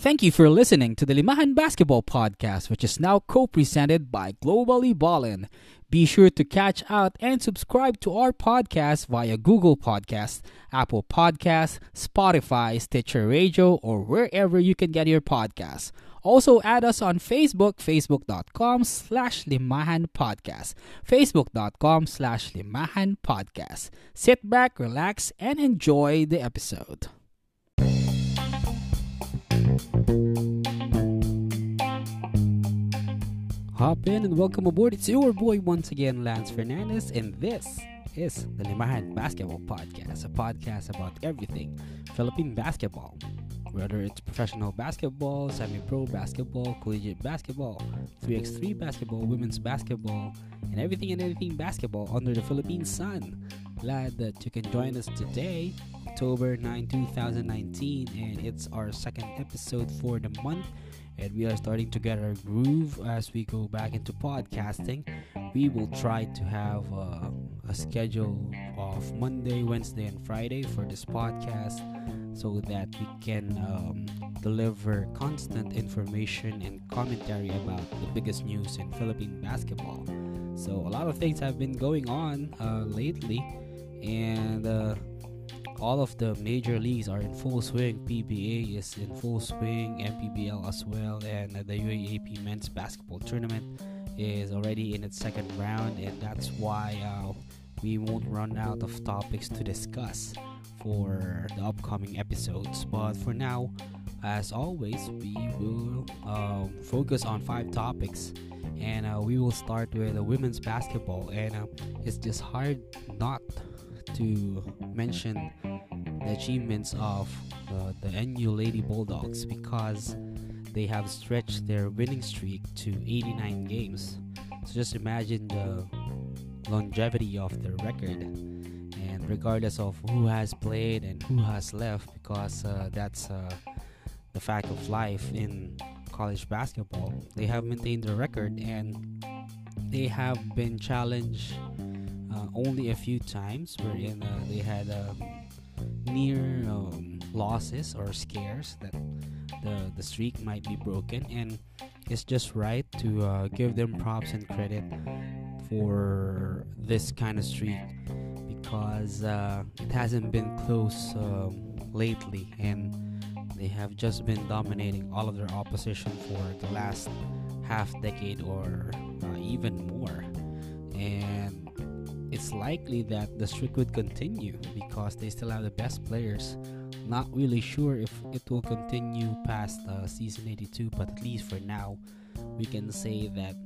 Thank you for listening to the Limahan Basketball Podcast, which is now co presented by Globally Ballin. Be sure to catch out and subscribe to our podcast via Google Podcasts, Apple Podcasts, Spotify, Stitcher Radio, or wherever you can get your podcasts. Also add us on Facebook, facebook.com slash Limahan Podcast, facebook.com slash Limahan Podcast. Sit back, relax, and enjoy the episode. Hop in and welcome aboard. It's your boy once again, Lance Fernandez, and this is the Limahan Basketball Podcast, a podcast about everything Philippine basketball. Whether it's professional basketball, semi pro basketball, collegiate basketball, 3x3 basketball, women's basketball, and everything and anything basketball under the Philippine sun. Glad that you can join us today, October 9, 2019, and it's our second episode for the month and we are starting to get our groove as we go back into podcasting. We will try to have uh, a schedule of Monday, Wednesday, and Friday for this podcast so that we can um, deliver constant information and commentary about the biggest news in Philippine basketball. So, a lot of things have been going on uh, lately, and uh, all of the major leagues are in full swing. PBA is in full swing, MPBL as well, and the UAAP men's basketball tournament is already in its second round, and that's why uh, we won't run out of topics to discuss for the upcoming episodes. But for now, as always, we will um, focus on five topics. And uh, we will start with uh, women's basketball, and uh, it's just hard not to mention the achievements of uh, the NU Lady Bulldogs because they have stretched their winning streak to 89 games. So just imagine the longevity of the record. And regardless of who has played and who has left, because uh, that's uh, the fact of life in college basketball, they have maintained the record and they have been challenged uh, only a few times, wherein uh, they had um, near um, losses or scares that the the streak might be broken, and it's just right to uh, give them props and credit for this kind of streak because uh, it hasn't been close um, lately, and they have just been dominating all of their opposition for the last half decade or uh, even more, and it's likely that the streak would continue because they still have the best players. Not really sure if it will continue past uh, season 82, but at least for now, we can say that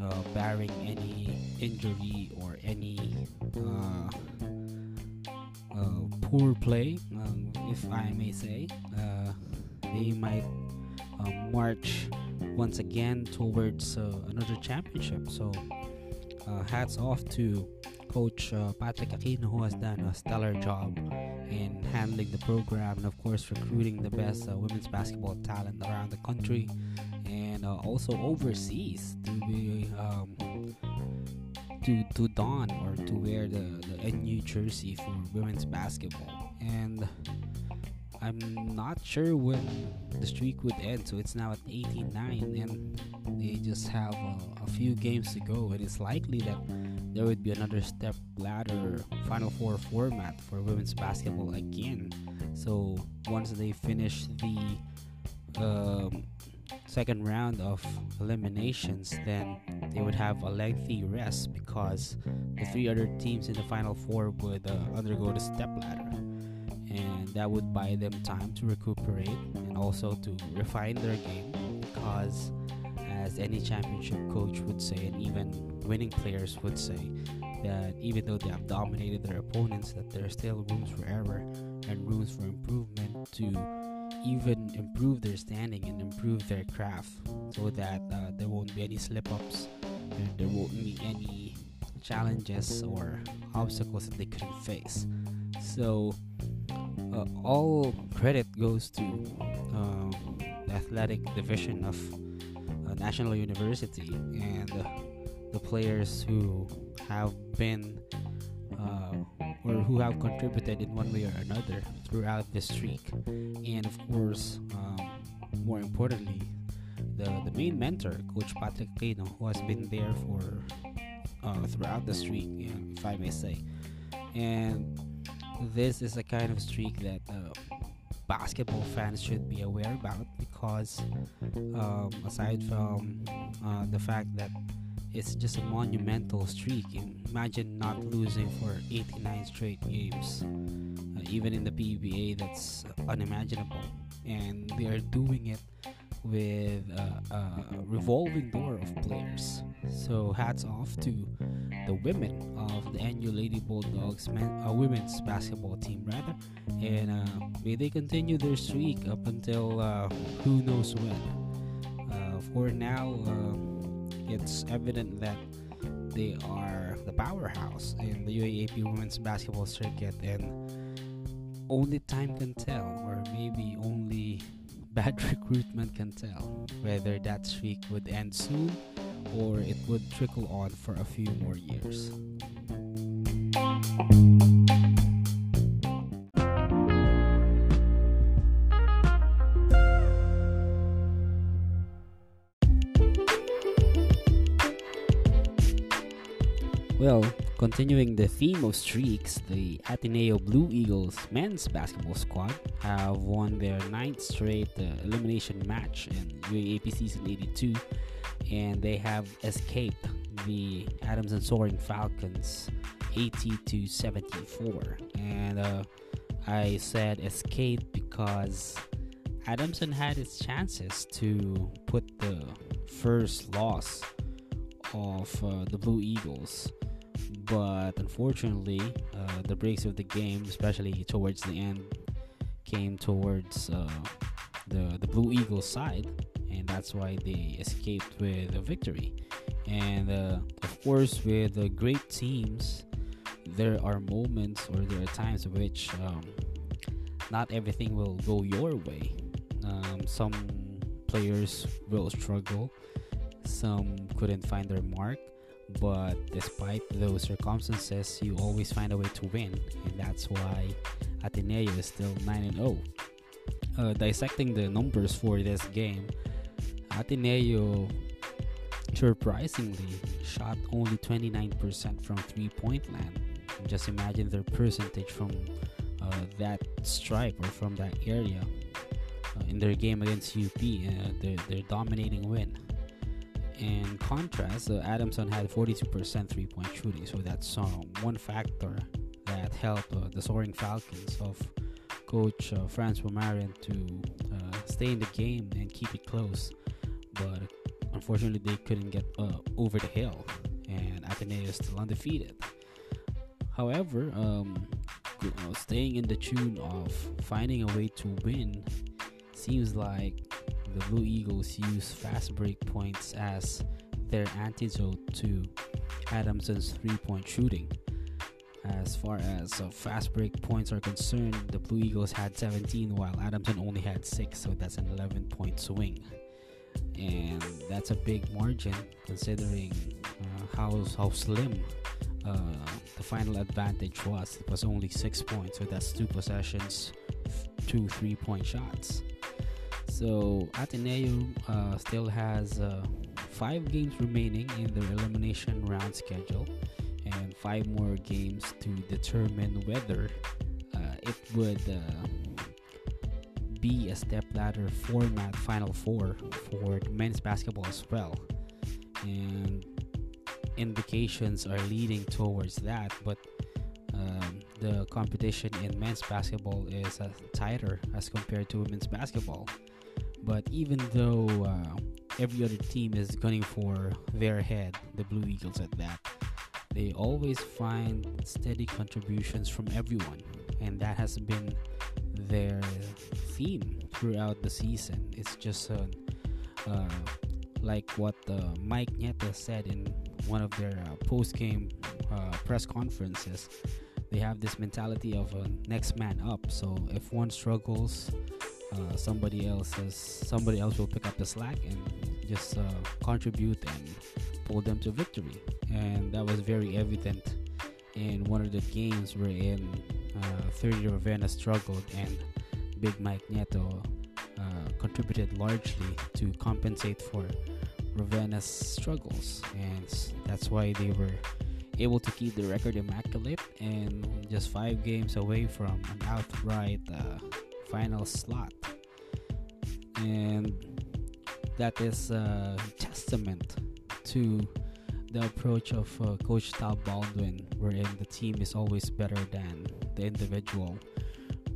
uh, barring any injury or any uh, uh poor play, um, if I may say, uh, they might um, march once again towards uh, another championship. So, hats off to coach uh, Patrick Aquino, who has done a stellar job in handling the program and, of course, recruiting the best uh, women's basketball talent around the country and uh, also overseas to be um, to to don or to wear the the NU jersey for women's basketball and. I'm not sure when the streak would end, so it's now at 89, and they just have a, a few games to go. And it's likely that there would be another step ladder Final Four format for women's basketball again. So once they finish the um, second round of eliminations, then they would have a lengthy rest because the three other teams in the Final Four would uh, undergo the step ladder. And that would buy them time to recuperate and also to refine their game because as any championship coach would say, and even winning players would say, that even though they have dominated their opponents, that there are still rooms for error and rooms for improvement to even improve their standing and improve their craft, so that uh, there won't be any slip ups and there won't be any challenges or obstacles that they couldn't face. So, uh, all credit goes to uh, the athletic division of National University and uh, the players who have been uh, or who have contributed in one way or another throughout this streak. And of course, um, more importantly, the, the main mentor, Coach Patrick Aquino, who has been there for uh, throughout the streak, if I may say. And this is a kind of streak that uh, basketball fans should be aware about because, um, aside from uh, the fact that it's just a monumental streak, imagine not losing for 89 straight games. Uh, even in the PBA, that's unimaginable. And they are doing it with a, a, revolving door of players. So hats off to the women of the NU Lady Bulldogs men, uh, women's basketball team, rather, and uh, may they continue their streak up until uh, who knows when. Uh, for now, um, it's evident that they are the powerhouse in the UAAP women's basketball circuit, and only time can tell, or maybe only bad recruitment can tell whether that streak would end soon or it would trickle on for a few more years. Continuing the theme of streaks, the Ateneo Blue Eagles men's basketball squad have won their ninth straight uh, elimination match in UAAP season 82, and they have escaped the Adamson Soaring Falcons 80 to 74. And uh, I said escape because Adamson had its chances to put the first loss of uh, the Blue Eagles but unfortunately, uh, the breaks of the game, especially towards the end, came towards uh, the the Blue Eagles side, and that's why they escaped with a victory. And uh, of course, with the great teams, there are moments or there are times which um, not everything will go your way. Um, some players will struggle, some couldn't find their mark but despite those circumstances, you always find a way to win, and that's why Ateneo is still 9 and 0. Uh, dissecting the numbers for this game, Ateneo surprisingly shot only 29% from three point land. Just imagine their percentage from uh, that stripe or from that area uh, in their game against UP, uh, their, their dominating win. In contrast, uh, Adamson had 42% three point shooting, so that's um, one factor that helped uh, the Soaring Falcons of coach uh, Franz Pumaren to uh, stay in the game and keep it close. But unfortunately, they couldn't get uh, over the hill, and Ateneo is still undefeated. However, um, uh, staying in the tune of finding a way to win seems like the Blue Eagles use fast break points as their antidote to Adamson's three point shooting. As far as uh, fast break points are concerned, the Blue Eagles had 17 while Adamson only had 6, so that's an 11 point swing. And that's a big margin considering uh, how, how slim uh, the final advantage was. It was only 6 points, so that's two possessions, two three point shots. So Ateneo uh, still has uh, five games remaining in their elimination round schedule, and five more games to determine whether uh, it would uh, be a step ladder format Final Four for men's basketball as well. And indications are leading towards that, but um, the competition in men's basketball is uh, tighter as compared to women's basketball. But even though uh, every other team is gunning for their head, the Blue Eagles at that, they always find steady contributions from everyone, and that has been their theme throughout the season. It's just uh, uh, like what uh, Mike Nieto said in one of their uh, post-game uh, press conferences. They have this mentality of a next man up. So if one struggles, uh, somebody else somebody else will pick up the slack and just uh, contribute and pull them to victory. And that was very evident in one of the games wherein uh, Thirdy Ravena struggled and Big Mike Nieto uh, contributed largely to compensate for Ravena's struggles, and that's why they were able to keep the record immaculate and just five games away from an outright uh, final slot. And that is a testament to the approach of uh, Coach Tab Baldwin, wherein the team is always better than the individual,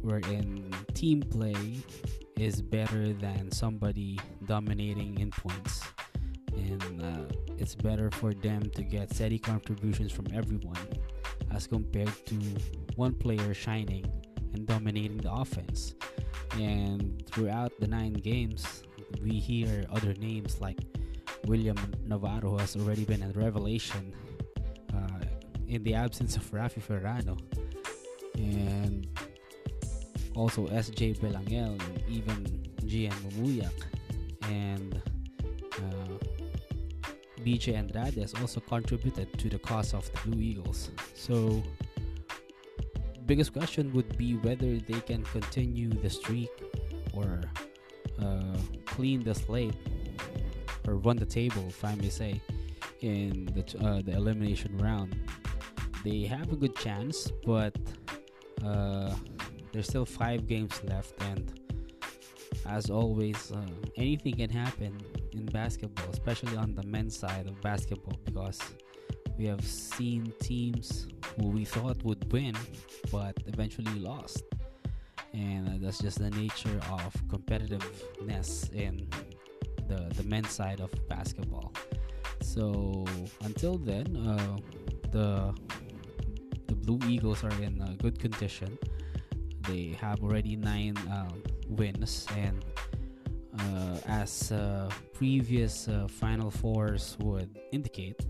wherein team play is better than somebody dominating in points and uh, it's better for them to get steady contributions from everyone as compared to one player shining and dominating the offense. And throughout the nine games, we hear other names like William Navarro, has already been a revelation uh, in the absence of Raffy Verano, and also SJ Belangel, and even Gian Mamuyac, and BJ Andrade has also contributed to the cause of the Blue Eagles. So, biggest question would be whether they can continue the streak or uh, clean the slate or run the table, if I may say, in the uh, the elimination round. They have a good chance, but uh, there's still five games left, and as always, uh, anything can happen in basketball, especially on the men's side of basketball, because we have seen teams who we thought would win but eventually lost. And uh, that's just the nature of competitiveness in the, the men's side of basketball. So until then, uh, the the Blue Eagles are in uh, good condition. They have already nine uh, wins and uh, as uh, previous Final Fours would indicate,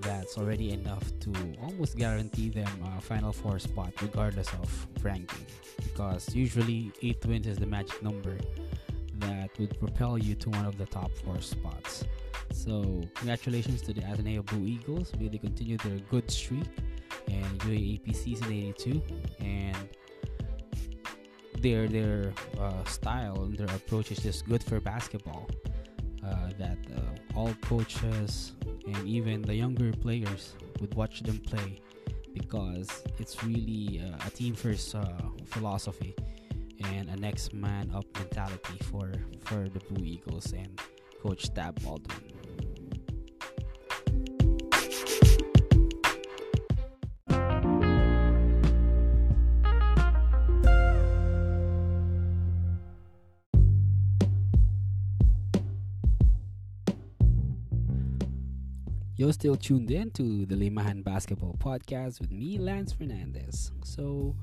that's already enough to almost guarantee them a Final Four spot, regardless of ranking. Because usually, 8 wins is the magic number that would propel you to one of the top four spots. So, congratulations to the Ateneo Blue Eagles. They continue their good streak in UAAP season 82 and their their uh, style and their approach is just good for basketball. Uh, that uh, all coaches and even the younger players would watch them play because it's really uh, a team first uh, philosophy and a next man up mentality for for the Blue Eagles and Coach Tab Baldwin. You're still tuned in to the Limahan Basketball Podcast with me, Lance Fernandez. So,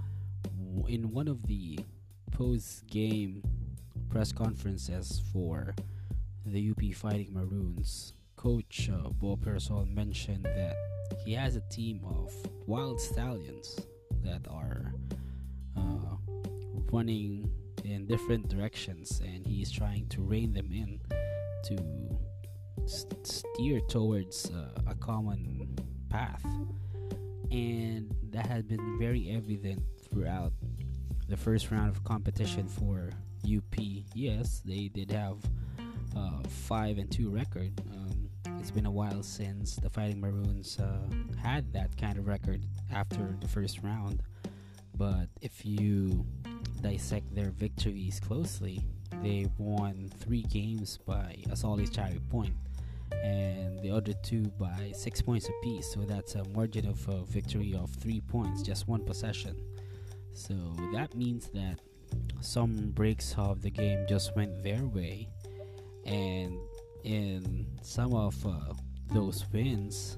in one of the post game press conferences for the UP Fighting Maroons, Coach uh, Bo Perasol mentioned that he has a team of wild stallions that are uh, running in different directions, and he's trying to rein them in to steer towards uh, a common path and that has been very evident throughout the first round of competition for UP. Yes, they did have uh, five and two record. Um, it's been a while since the Fighting Maroons uh, had that kind of record after the first round. But if you dissect their victories closely, they won three games by a solid solitary point and the other two by six points apiece. So that's a margin of uh, victory of three points, just one possession. So that means that some breaks of the game just went their way, and in some of uh, those wins,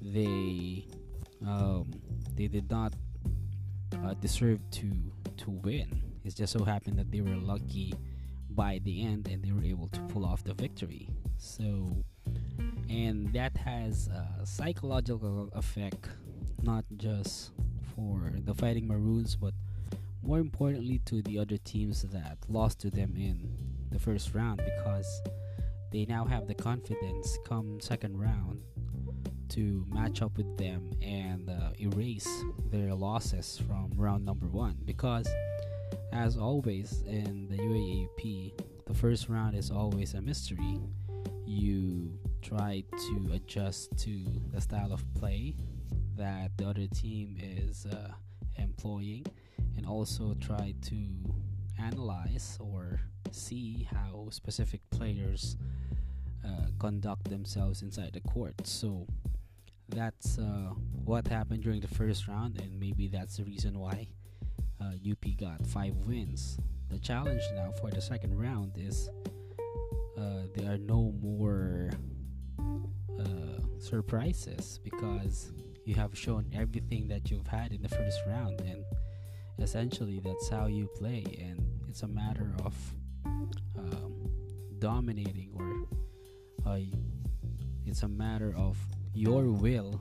they um, they did not uh, deserve to to win. It just so happened that they were lucky by the end and they were able to pull off the victory. So, and that has a psychological effect, not just for the Fighting Maroons, but more importantly to the other teams that lost to them in the first round because they now have the confidence come second round to match up with them and uh, erase their losses from round number one because as always in the UAAP, the first round is always a mystery. You try to adjust to the style of play that the other team is uh, employing and also try to analyze or see how specific players uh, conduct themselves inside the court. So that's uh, what happened during the first round, and maybe that's the reason why UP uh, got five wins. The challenge now for the second round is uh, there are no more uh, surprises because you have shown everything that you've had in the first round, and essentially that's how you play. And it's a matter of um, dominating, or uh, it's a matter of your will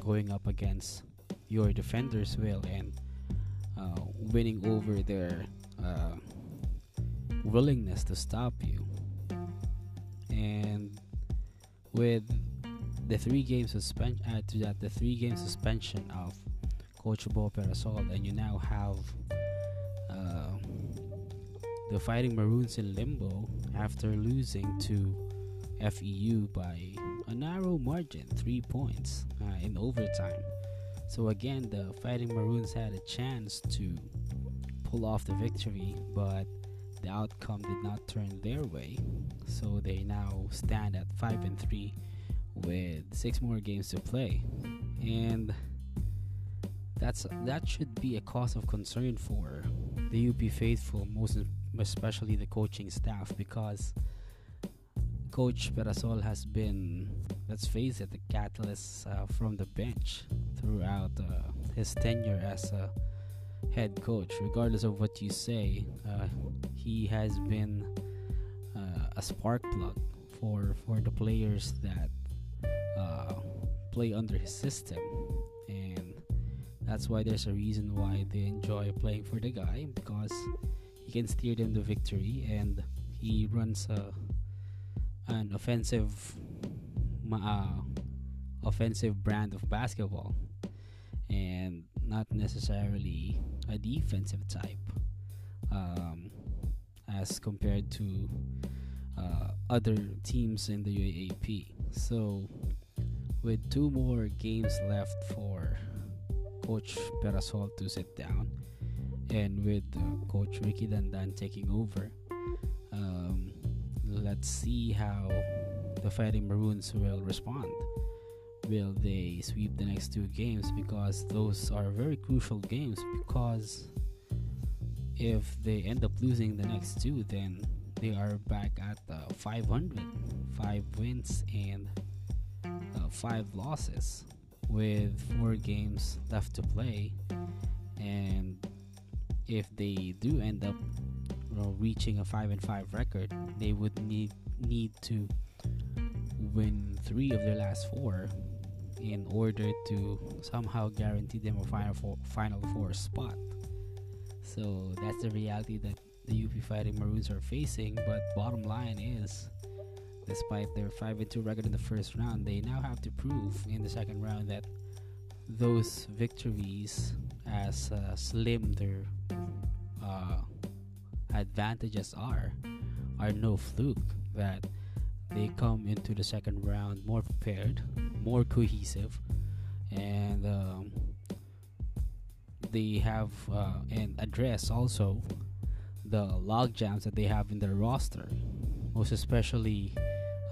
going up against your defender's will and uh, winning over their uh, willingness to stop you. With the three game suspension, add to that the three game suspension of Coach Bo Perasol, and you now have uh, the Fighting Maroons in limbo after losing to FEU by a narrow margin, three points uh, in overtime. So again, the Fighting Maroons had a chance to pull off the victory, but the outcome did not turn their way. So they now stand at five and three with six more games to play, and that's that should be a cause of concern for the UP faithful, most especially the coaching staff, because Coach Perasol has been, let's face it, the catalyst uh, from the bench throughout uh, his tenure as a head coach. Regardless of what you say, uh, he has been a spark plug for for the players that uh, play under his system, and that's why there's a reason why they enjoy playing for the guy because he can steer them to victory and he runs a an offensive uh, offensive brand of basketball and not necessarily a defensive type um, as compared to uh, other teams in the UAAP. So, with two more games left for Coach Perasol to sit down, and with uh, Coach Ricky Dandan taking over, um, let's see how the Fighting Maroons will respond. Will they sweep the next two games? Because those are very crucial games. Because if they end up losing the next two, then they are back at uh, 500, five wins and uh, five losses, with four games left to play. And if they do end up know, reaching a five and five record, they would need need to win three of their last four in order to somehow guarantee them a final four, final four spot. So that's the reality that the UP Fighting Maroons are facing. But bottom line is, despite their five and two record in the first round, they now have to prove in the second round that those victories, as uh, slim their uh, advantages are are no fluke that they come into the second round more prepared, more cohesive, and um, they have uh, and address also the log jams that they have in their roster, most especially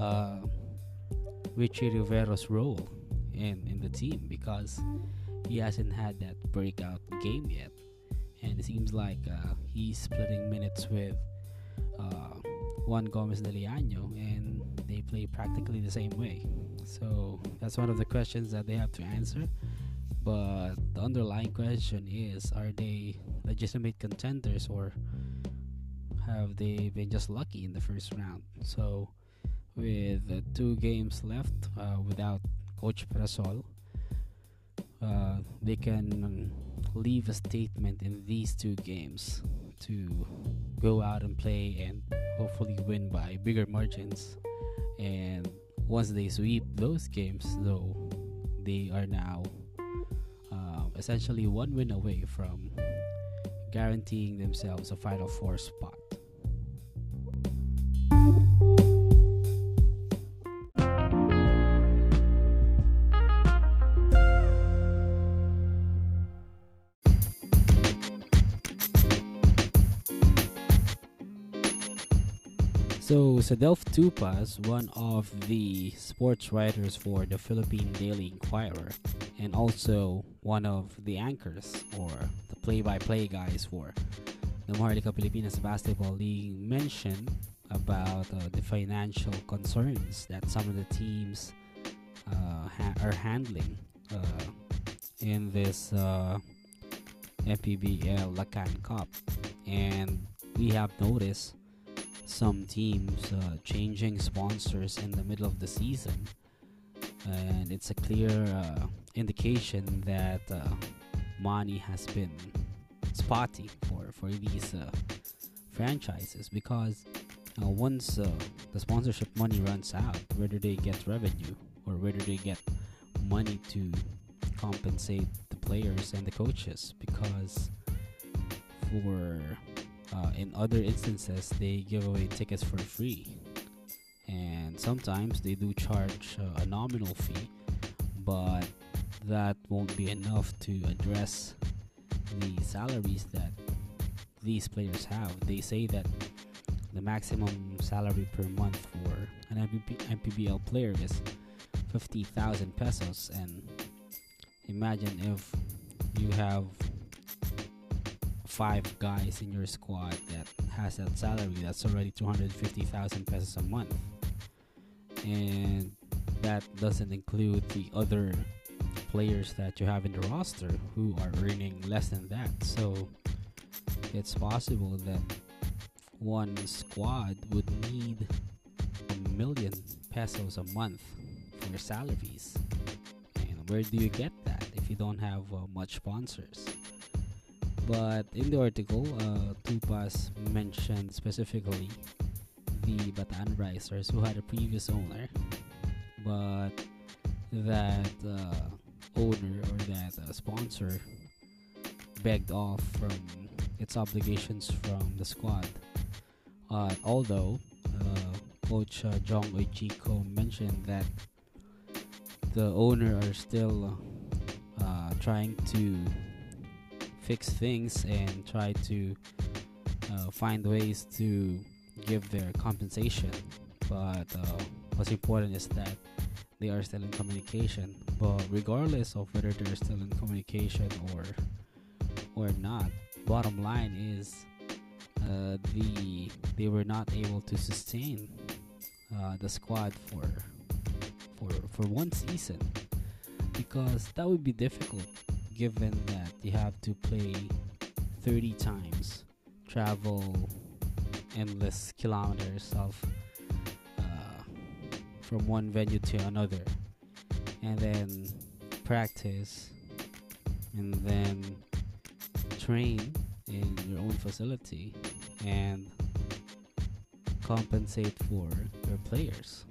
uh, Ricci Rivero's role in in the team because he hasn't had that breakout game yet and it seems like uh, he's splitting minutes with uh, Juan Gomez de Liaño, and they play practically the same way. So that's one of the questions that they have to answer. But the underlying question is: Are they legitimate contenders, or have they been just lucky in the first round? So, with uh, two games left uh, without Coach Perasol, uh, they can leave a statement in these two games to go out and play and hopefully win by bigger margins. And once they sweep those games, though, they are now uh, essentially one win away from guaranteeing themselves a Final Four spot. Cedelf Tupas, one of the sports writers for the Philippine Daily Inquirer, and also one of the anchors or the play-by-play guys for the Maharlika Pilipinas Basketball League, mentioned about uh, the financial concerns that some of the teams uh, ha- are handling uh, in this uh, MPBL Lakan Cup, and we have noticed some teams uh, changing sponsors in the middle of the season, and it's a clear uh, indication that uh, money has been spotty for for these uh, franchises because uh, once uh, the sponsorship money runs out, whether they get revenue? Or whether they get money to compensate the players and the coaches? Because for uh, in other instances, they give away tickets for free, and sometimes they do charge uh, a nominal fee, but that won't be enough to address the salaries that these players have. They say that the maximum salary per month for an MPB, MPBL player is 50,000 pesos, and imagine if you have five guys in your squad that has that salary that's already 250,000 pesos a month. And that doesn't include the other players that you have in the roster who are earning less than that. So it's possible that one squad would need a million pesos a month for salaries. And where do you get that if you don't have uh, much sponsors but in the article, uh, Tupas mentioned specifically the Bataan Risers who had a previous owner, but that uh, owner or that uh, sponsor begged off from its obligations from the squad. Uh, although uh, Coach uh, Jong Uichico mentioned that the owner are still uh, trying to fix things and try to uh, find ways to give their compensation. But uh, what's important is that they are still in communication. But regardless of whether they're still in communication or or not, bottom line is uh, the they were not able to sustain uh, the squad for for for one season because that would be difficult given that you have to play 30 times, travel endless kilometers of uh, from one venue to another, and then practice, and then train in your own facility, and compensate for your players.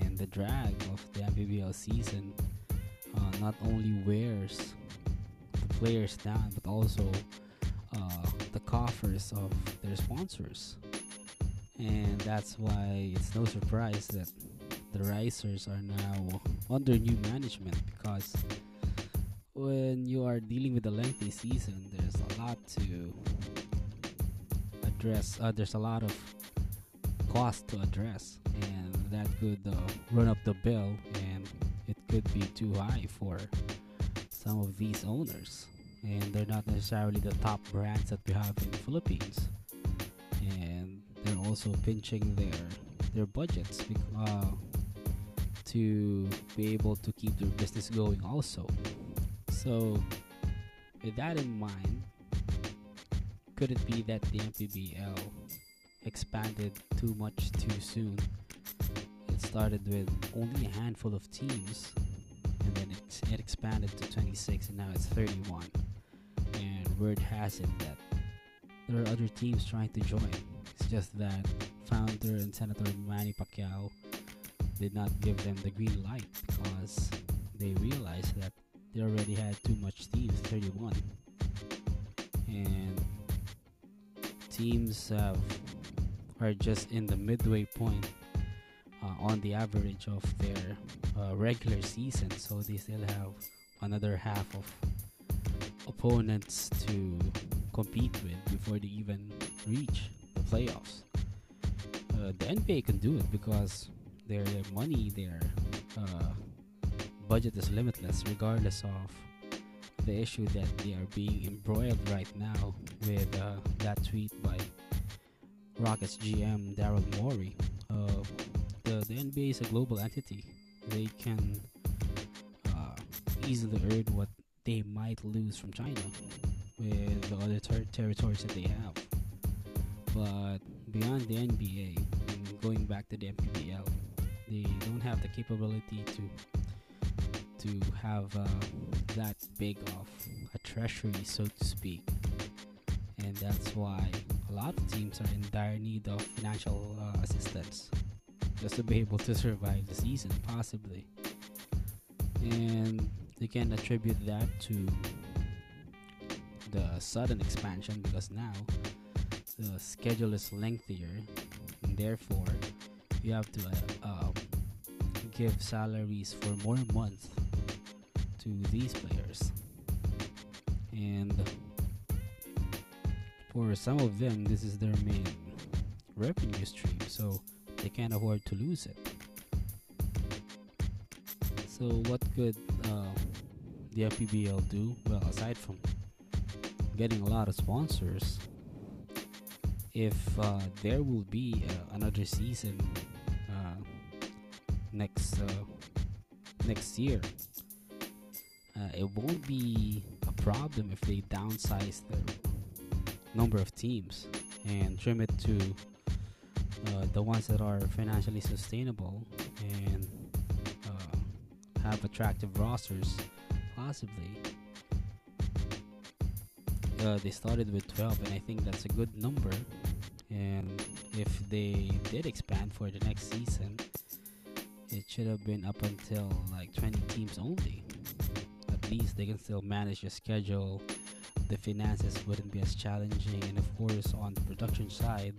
And the drag of the MPBL season uh, not only wears players down, but also uh, the coffers of their sponsors. And that's why it's no surprise that the Risers are now under new management because when you are dealing with a lengthy season, there's a lot to address. Uh, there's a lot of cost to address, and that could uh, run up the bill, and it could be too high for some of these owners and they're not necessarily the top brands that we have in the Philippines. And they're also pinching their their budgets uh, to be able to keep their business going also. So with that in mind could it be that the MPBL expanded too much too soon it started with only a handful of teams it expanded to 26 and now it's 31 and word has it that there are other teams trying to join. It's just that founder and senator manny pacquiao did not give them the green light because they realized that they already had too much teams 31 and teams have are just in the midway point uh, on the average of their uh, regular season, so they still have another half of opponents to compete with before they even reach the playoffs. Uh, the NBA can do it because their, money, their uh, budget is limitless, regardless of the issue that they are being embroiled right now with uh, that tweet by Rockets GM Daryl Morey. Uh, the, the NBA is a global entity. They can uh, easily earn what they might lose from China with the other ter- territories that they have. But beyond the NBA, and going back to the MPBL, they don't have the capability to to have uh, that big of a treasury, so to speak. And that's why a lot of teams are in dire need of financial uh, assistance just to be able to survive the season, possibly. And you can attribute that to the sudden expansion because now the schedule is lengthier, and therefore you have to uh, um, give salaries for more months to these players. And for some of them, this is their main revenue stream, so they can't afford to lose it. So, what could uh, the MPBL do? Well, aside from getting a lot of sponsors, if uh, there will be uh, another season uh, next uh, next year, uh, it won't be a problem if they downsize the number of teams and trim it to uh, the ones that are financially sustainable and uh, have attractive rosters, possibly. Uh, they started with 12, and I think that's a good number. And if they did expand for the next season, it should have been up until like 20 teams only. At least they can still manage the schedule. The finances wouldn't be as challenging, and of course, on the production side,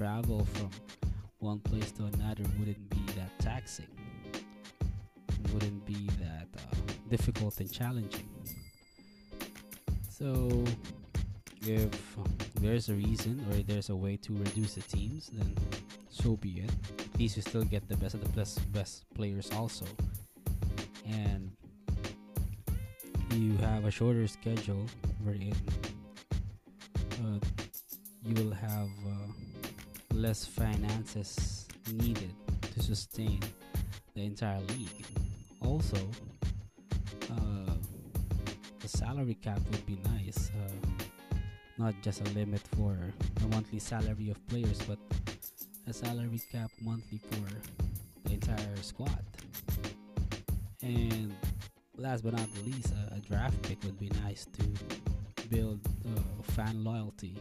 travel from one place to another wouldn't be that taxing. Wouldn't be that uh, difficult and challenging. So, if there's a reason or there's a way to reduce the teams, then so be it. At least you still get the best of the best, best players also. And you have a shorter schedule wherein uh, you will have uh, less finances needed to sustain the entire league. Also, uh, the salary cap would be nice. Uh, not just a limit for the monthly salary of players, but a salary cap monthly for the entire squad. And last but not the least, a, a draft pick would be nice to build uh, fan loyalty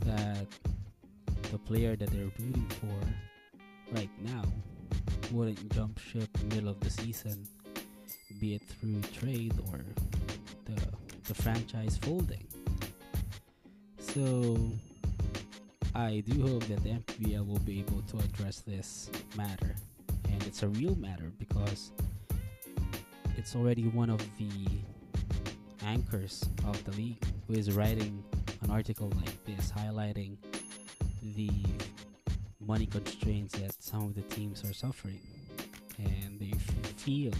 that the player that they're rooting for right now wouldn't jump ship middle of the season, be it through trade or the the franchise folding. So I do hope that the MPBL will be able to address this matter, and it's a real matter because it's already one of the anchors of the league who is writing an article like this highlighting the money constraints that some of the teams are suffering. And they feel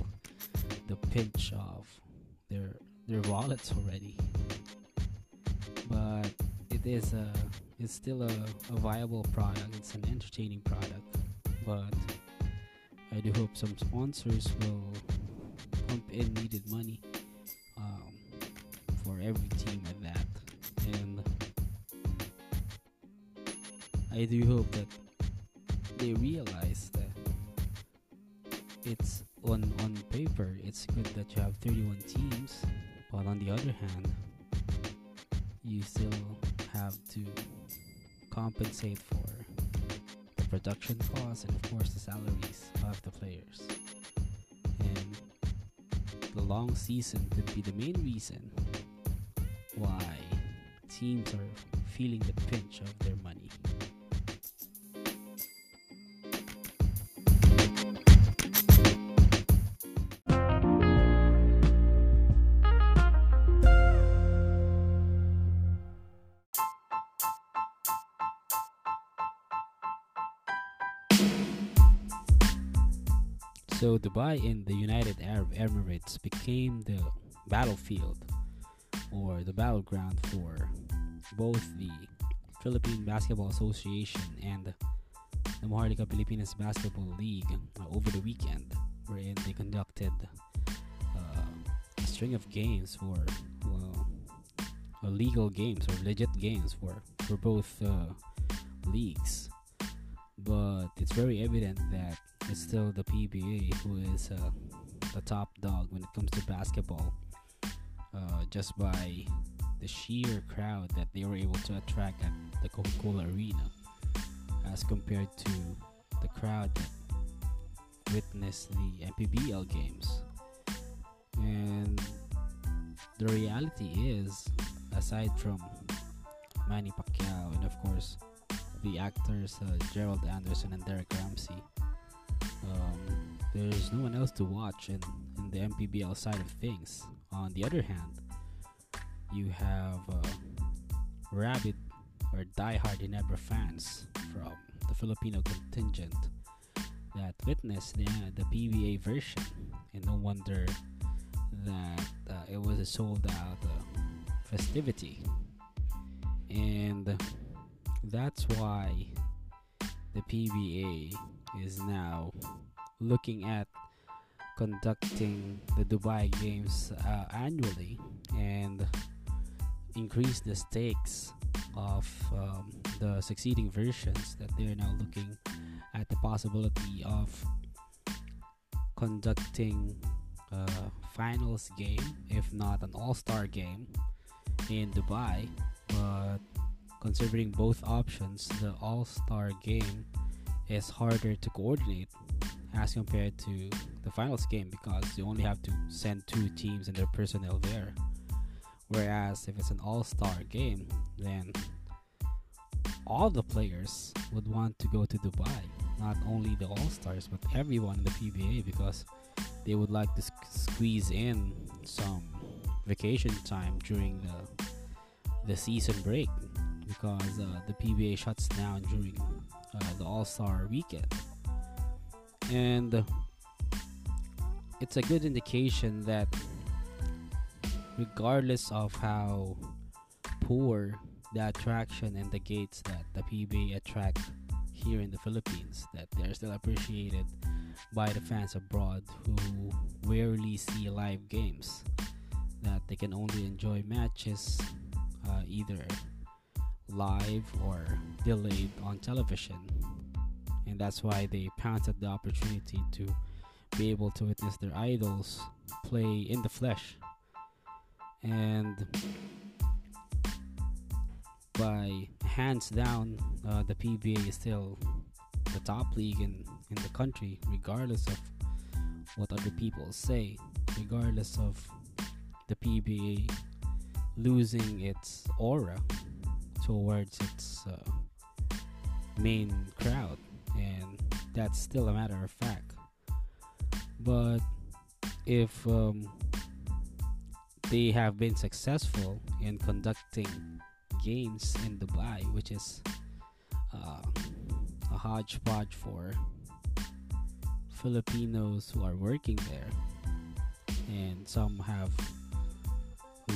the pinch of their their wallets already. But it is a it's still a, a viable product. It's an entertaining product. But i do hope some sponsors will pump in needed money um, for every team I do hope that they realize that it's on on paper it's good that you have 31 teams, but on the other hand, you still have to compensate for the production costs and of course the salaries of the players. And the long season could be the main reason why teams are feeling the pinch of their money. So Dubai in the United Arab Emirates became the battlefield or the battleground for both the Philippine Basketball Association and the Maharlika Pilipinas Basketball League uh, over the weekend, wherein they conducted uh, a string of games for well, legal games or legit games for for both uh, leagues. But it's very evident that it's still the PBA who is uh, the top dog when it comes to basketball, uh, just by the sheer crowd that they were able to attract at the Coca Cola Arena, as compared to the crowd that witnessed the MPBL games. And the reality is, aside from Manny Pacquiao and of course the actors uh, Gerald Anderson and Derek Ramsey, um, there's no one else to watch in, in the MPBL side of things. On the other hand, you have uh, rabid or diehard Ginebra fans from the Filipino contingent that witnessed the, the PBA version, and no wonder that uh, it was a sold out uh, festivity. And that's why the PBA is now looking at conducting the Dubai Games uh, annually and increase the stakes of um, the succeeding versions that they're now looking at the possibility of conducting a finals game if not an all-star game in Dubai. But considering both options the all-star game is harder to coordinate as compared to the finals game because you only have to send two teams and their personnel there. Whereas if it's an all star game, then all the players would want to go to Dubai. Not only the all stars, but everyone in the PBA because they would like to squeeze in some vacation time during the the season break because uh, the PBA shuts down during uh, the All Star weekend, and it's a good indication that regardless of how poor the attraction and the gates that the PBA attract here in the Philippines, that they're still appreciated by the fans abroad who rarely see live games, that they can only enjoy matches uh, either live or delayed on television. And that's why they pounced at the opportunity to be able to witness their idols play in the flesh. And by hands down, uh, the PBA is still the top league in, in the country, regardless of what other people say, regardless of the PBA losing its aura towards its uh, main crowd, that's still a matter of fact. But if um, they have been successful in conducting games in Dubai, which is uh, a hodgepodge for Filipinos who are working there, and some have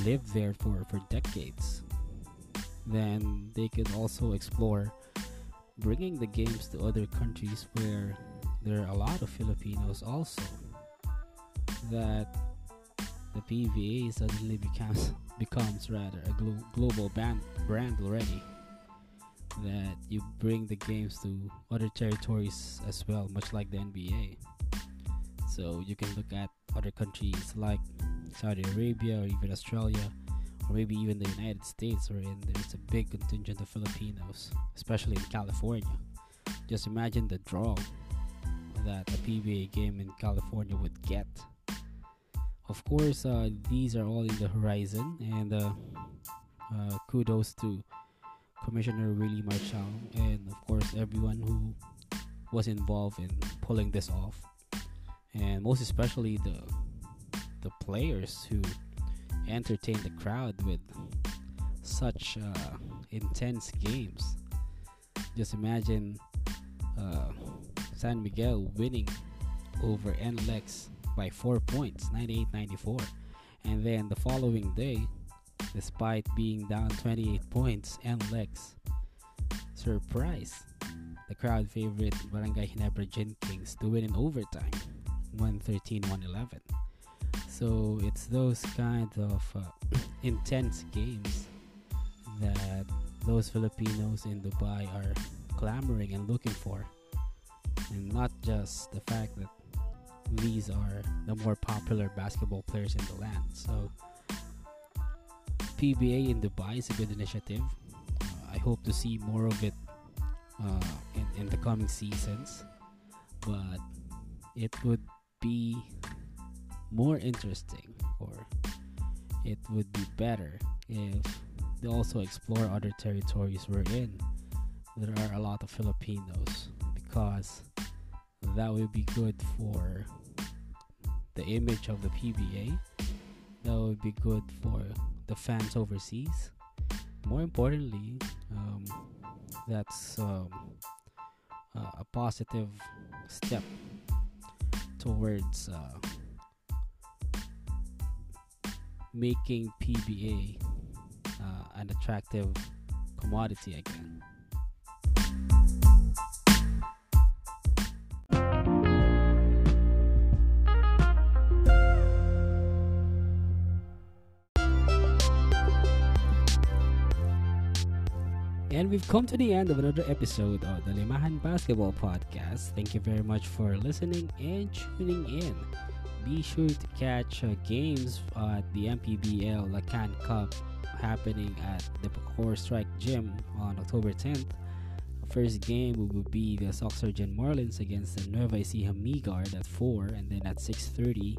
lived there for, for decades then they could also explore bringing the games to other countries where there are a lot of Filipinos also. That the PBA suddenly becomes becomes rather a glo- global band, brand already. That you bring the games to other territories as well, much like the NBA. So you can look at other countries like Saudi Arabia or even Australia or maybe even the United States, wherein there's a big contingent of Filipinos, especially in California. Just imagine the draw that a PBA game in California would get of course, uh, these are all in the horizon, and uh, uh, kudos to Commissioner Willie Marcial and, of course, everyone who was involved in pulling this off, and most especially the the players who entertained the crowd with such uh, intense games. Just imagine uh, San Miguel winning over NLEX by 4 points, 98 94. And then the following day, despite being down 28 points, NLEX surprise the crowd favorite Barangay Ginebra Gin Kings to win in overtime 113 111. So it's those kind of uh, intense games that those Filipinos in Dubai are clamoring and looking for. And not just the fact that these are the more popular basketball players in the land. So, PBA in Dubai is a good initiative. Uh, I hope to see more of it uh, in, in the coming seasons. But it would be more interesting or it would be better if they also explore other territories we're in. There are a lot of Filipinos because that would be good for the image of the PBA. That would be good for the fans overseas. More importantly, um, that's um, uh, a positive step towards uh, making PBA uh, an attractive commodity again. And we've come to the end of another episode of the Limahan Basketball Podcast. Thank you very much for listening and tuning in. Be sure to catch uh, games at the MPBL Lakan Cup happening at the Core Strike Gym on October 10th. First game will be the Socsargen Marlins against the Nueva Ecija Migard at 4 and then at 6.30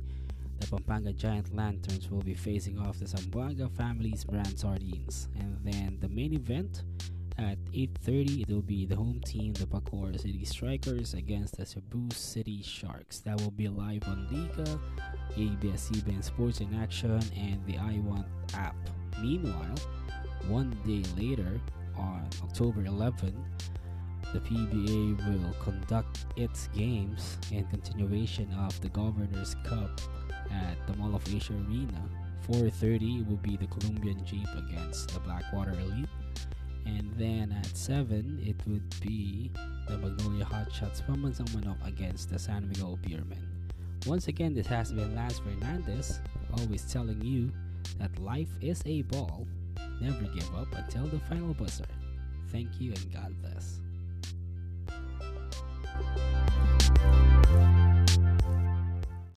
the Pampanga Giant Lanterns will be facing off the Zamboanga Family's Brand Sardines. And then the main event at 8.30, it will be the home team, the Bacoor City Strikers, against the Cebu City Sharks. That will be live on Liga, ABS-CBN Sports in Action, and the iWant app. Meanwhile, one day later, on October 11, the PBA will conduct its games in continuation of the Governor's Cup at the Mall of Asia Arena. 4.30 will be the Columbian Dyip against the Blackwater Elite and then at 7, it would be the Magnolia Hotshots from up against the San Miguel Beermen. Once again, this has been Lance Fernandez, always telling you that life is a ball. Never give up until the final buzzer. Thank you and God bless.